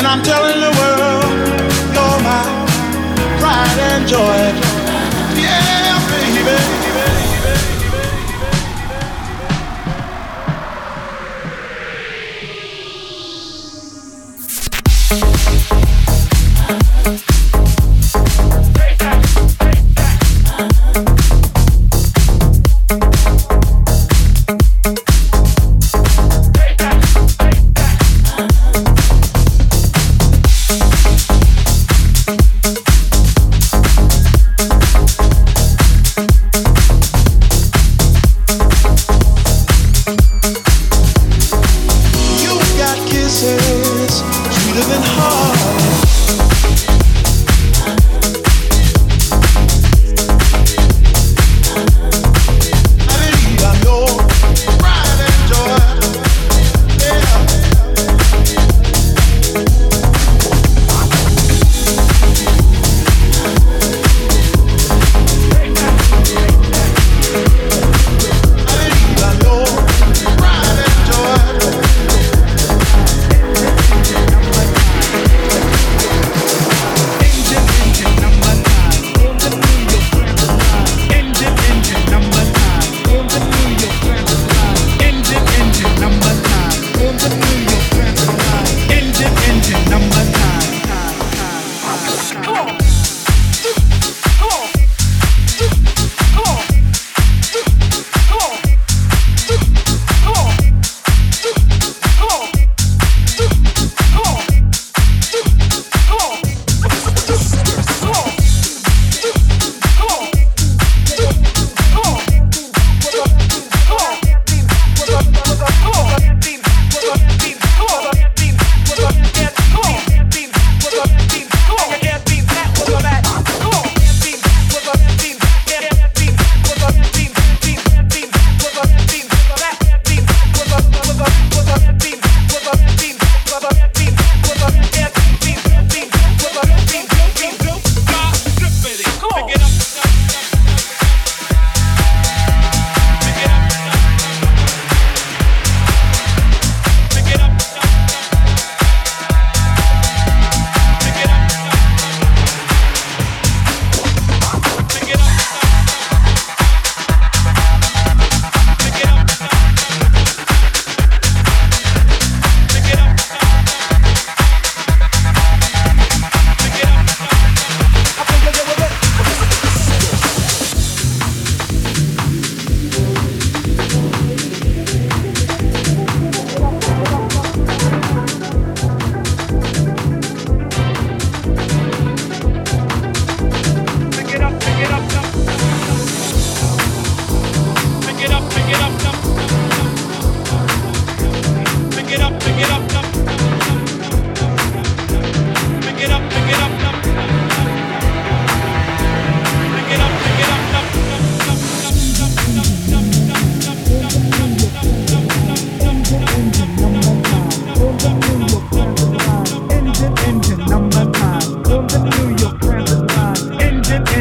And I'm telling the world, you're my pride and joy.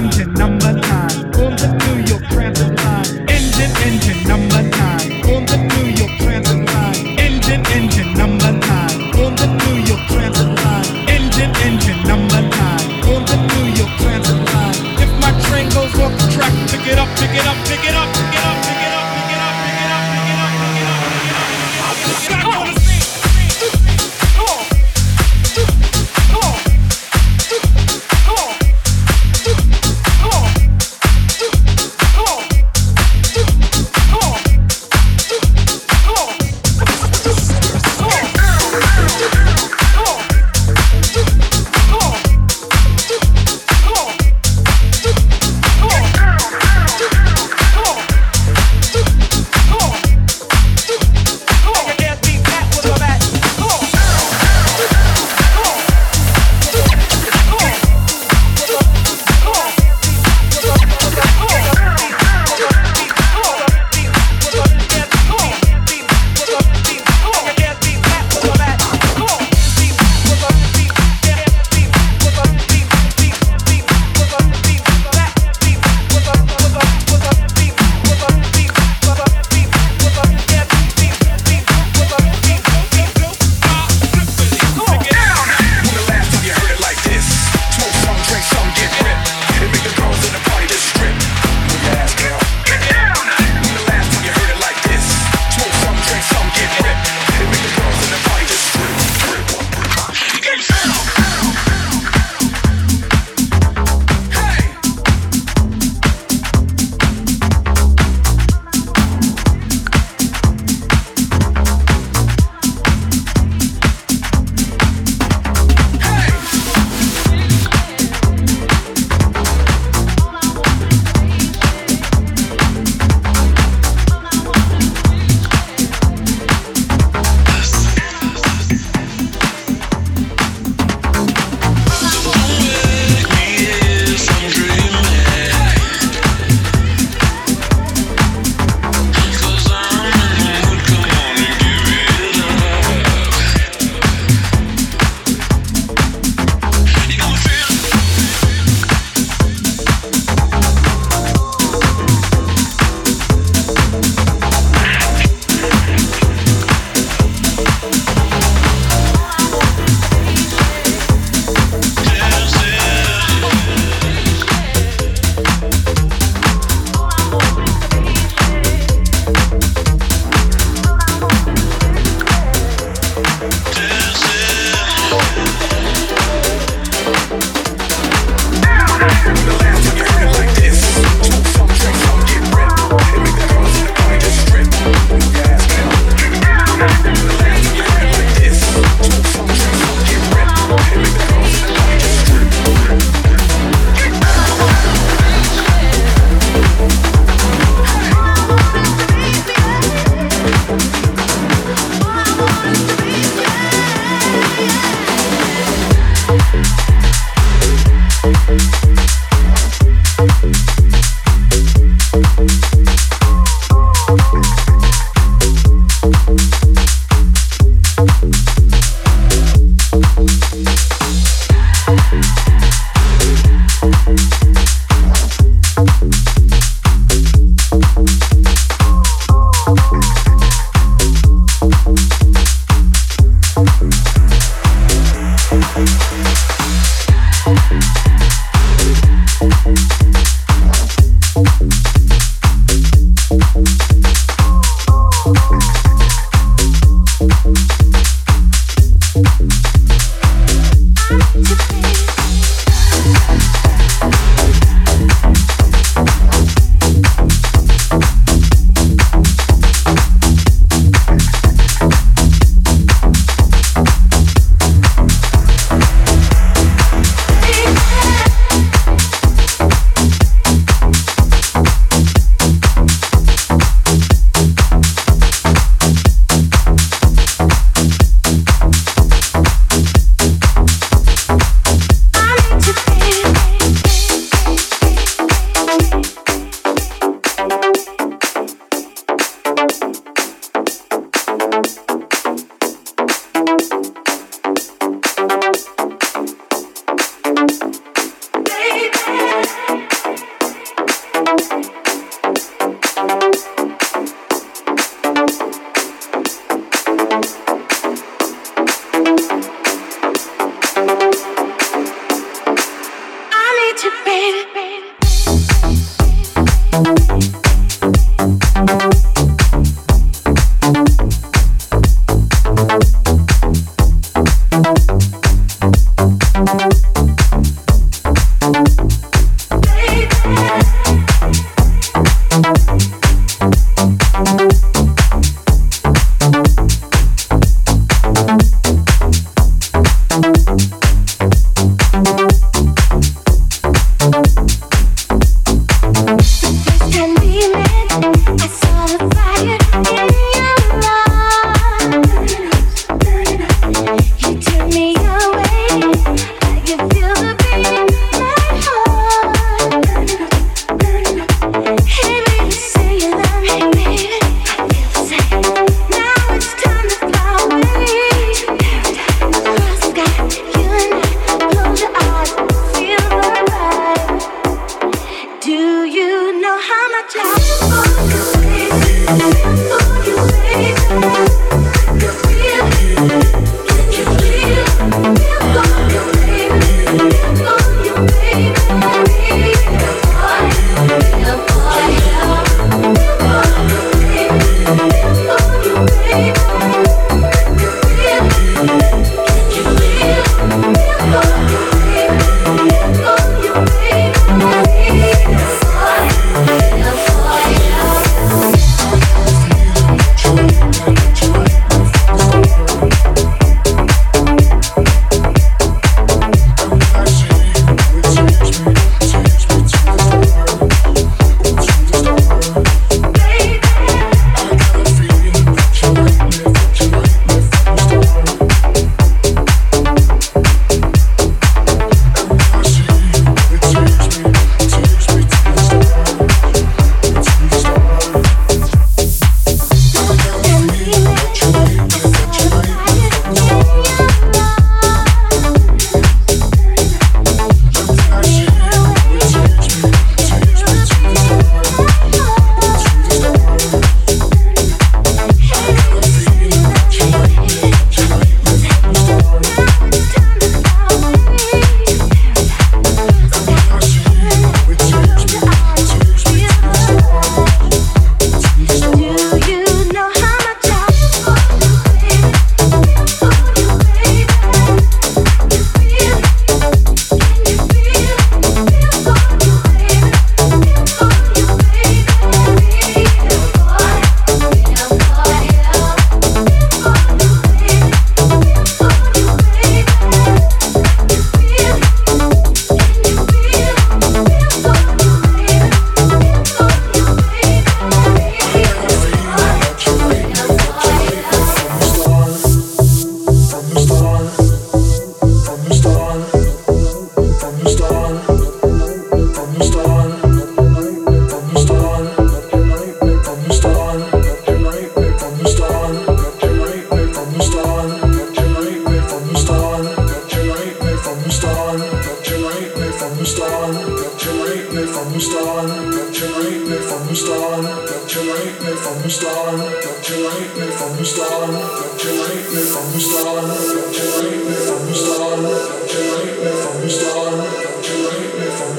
Washington.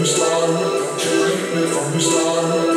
the start, take me from the start.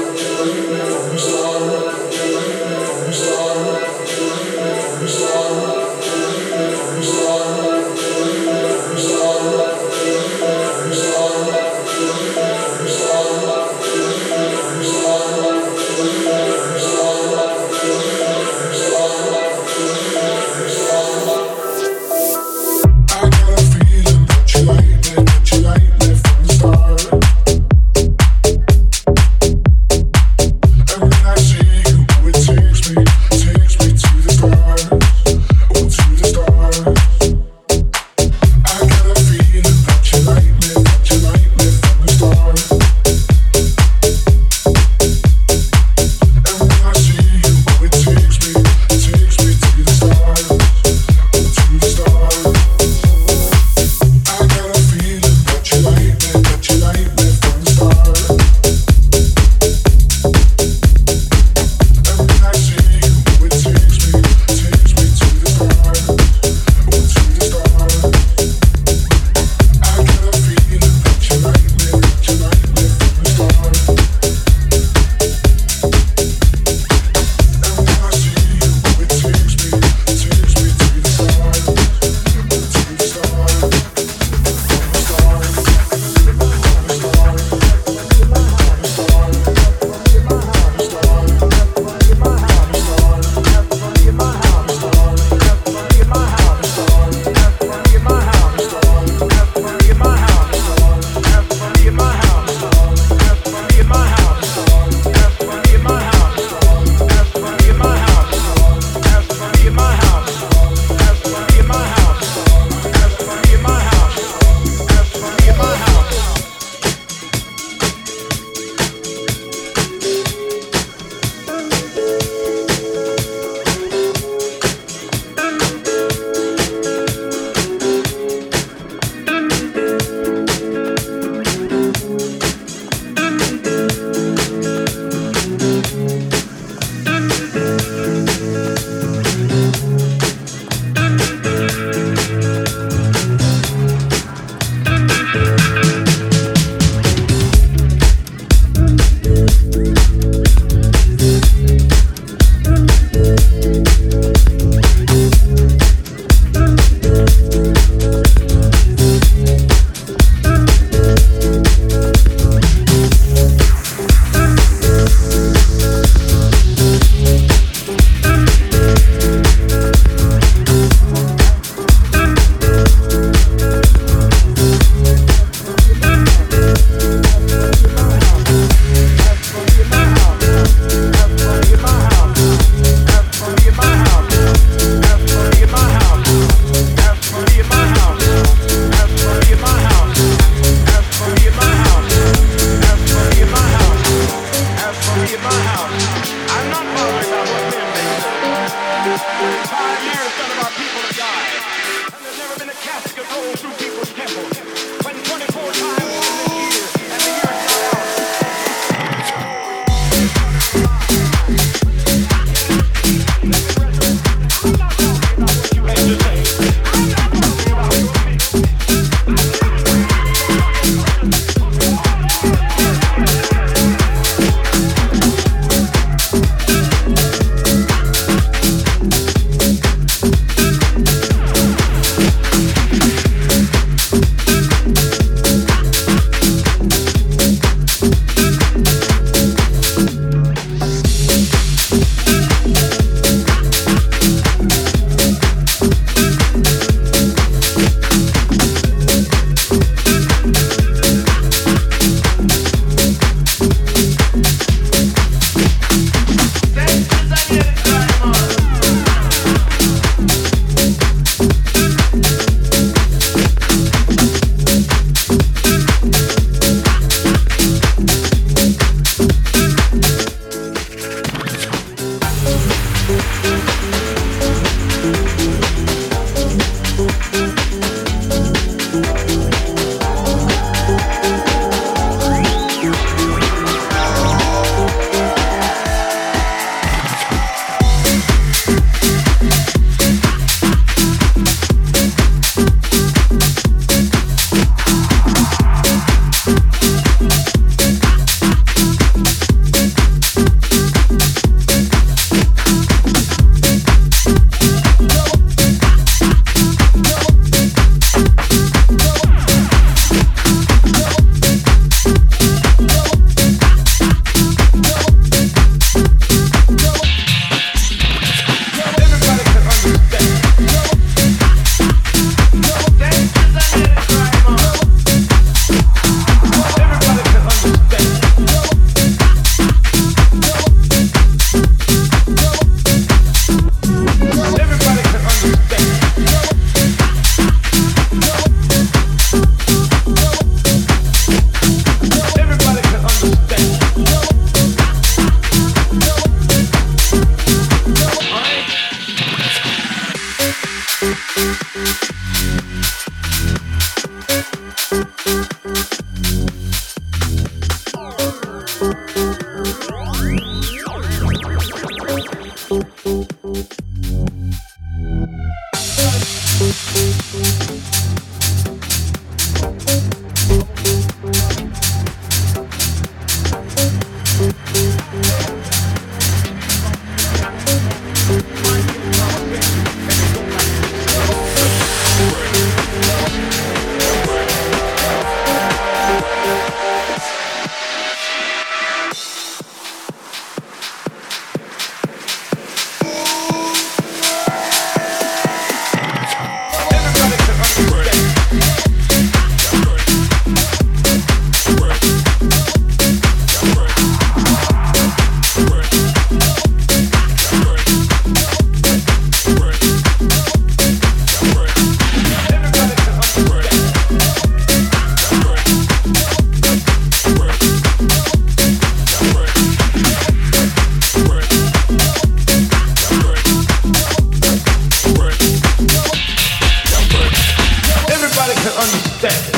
understand it.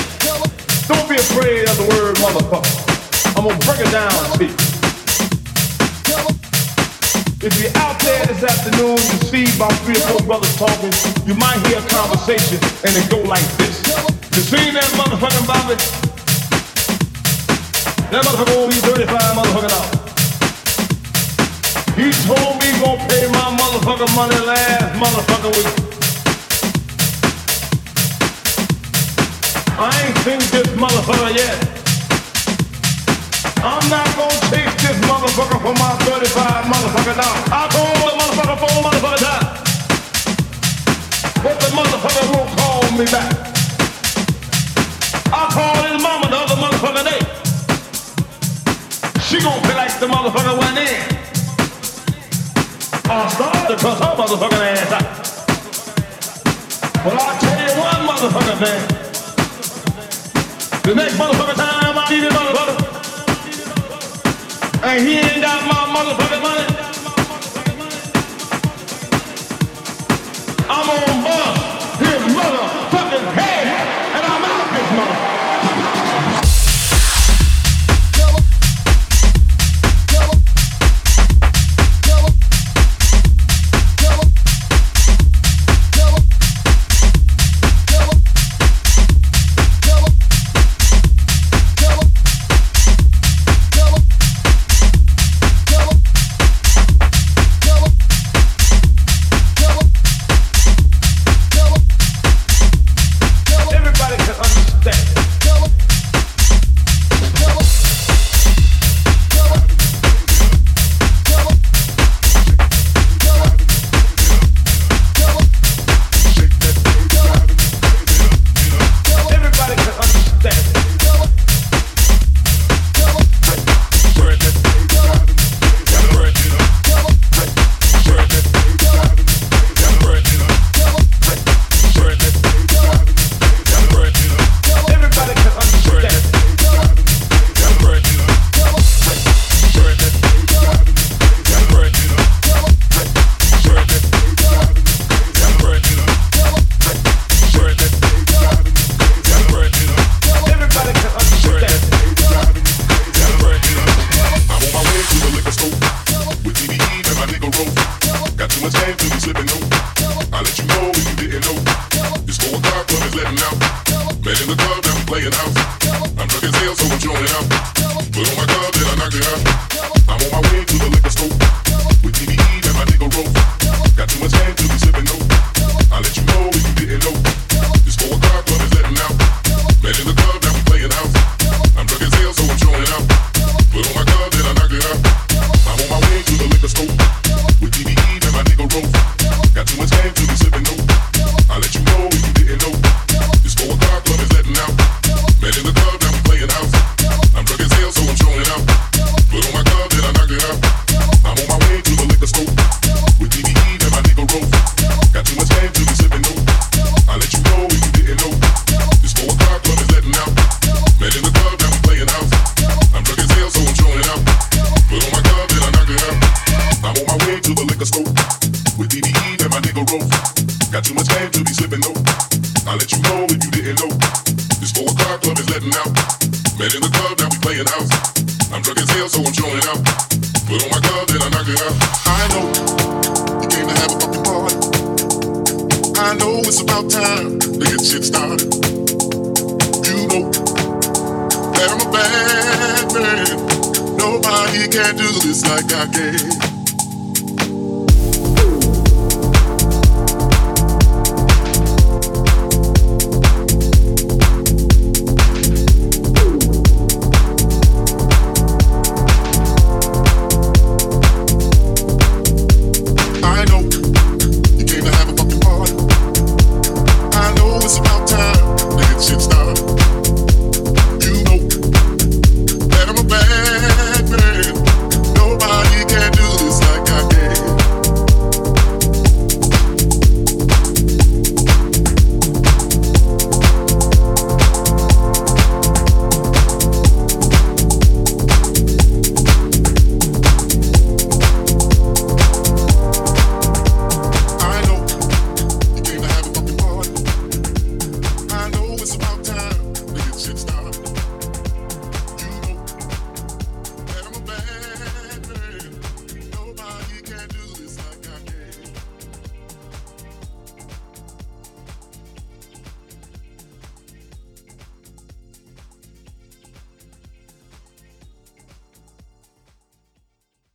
Don't be afraid of the word motherfucker. I'm gonna break it down for you. If you're out there this afternoon, you see about three or four brothers talking, you might hear a conversation and it go like this. You seen that motherfucking Bobby? That motherfucker gonna be 35 motherfucking dollars. He told me he gonna pay my motherfucking money last motherfucking week. I ain't seen this motherfucker yet. I'm not gonna take this motherfucker for my 35 motherfucker now. I told the motherfucker for motherfucker time. But the motherfucker won't call me back. I called his mama the other motherfucker day. She gon' be like the motherfucker went in. I start to cuss her motherfucker ass out. Well, I tell you one motherfucker thing. The next motherfucker time I need a motherfucker, and he ain't got my money, I'm on so I'm showing up. Put on my glove, and I knock it out. I know you came to have a fucking party. I know it's about time to get shit started. You know that I'm a bad man. Nobody can do this like I can.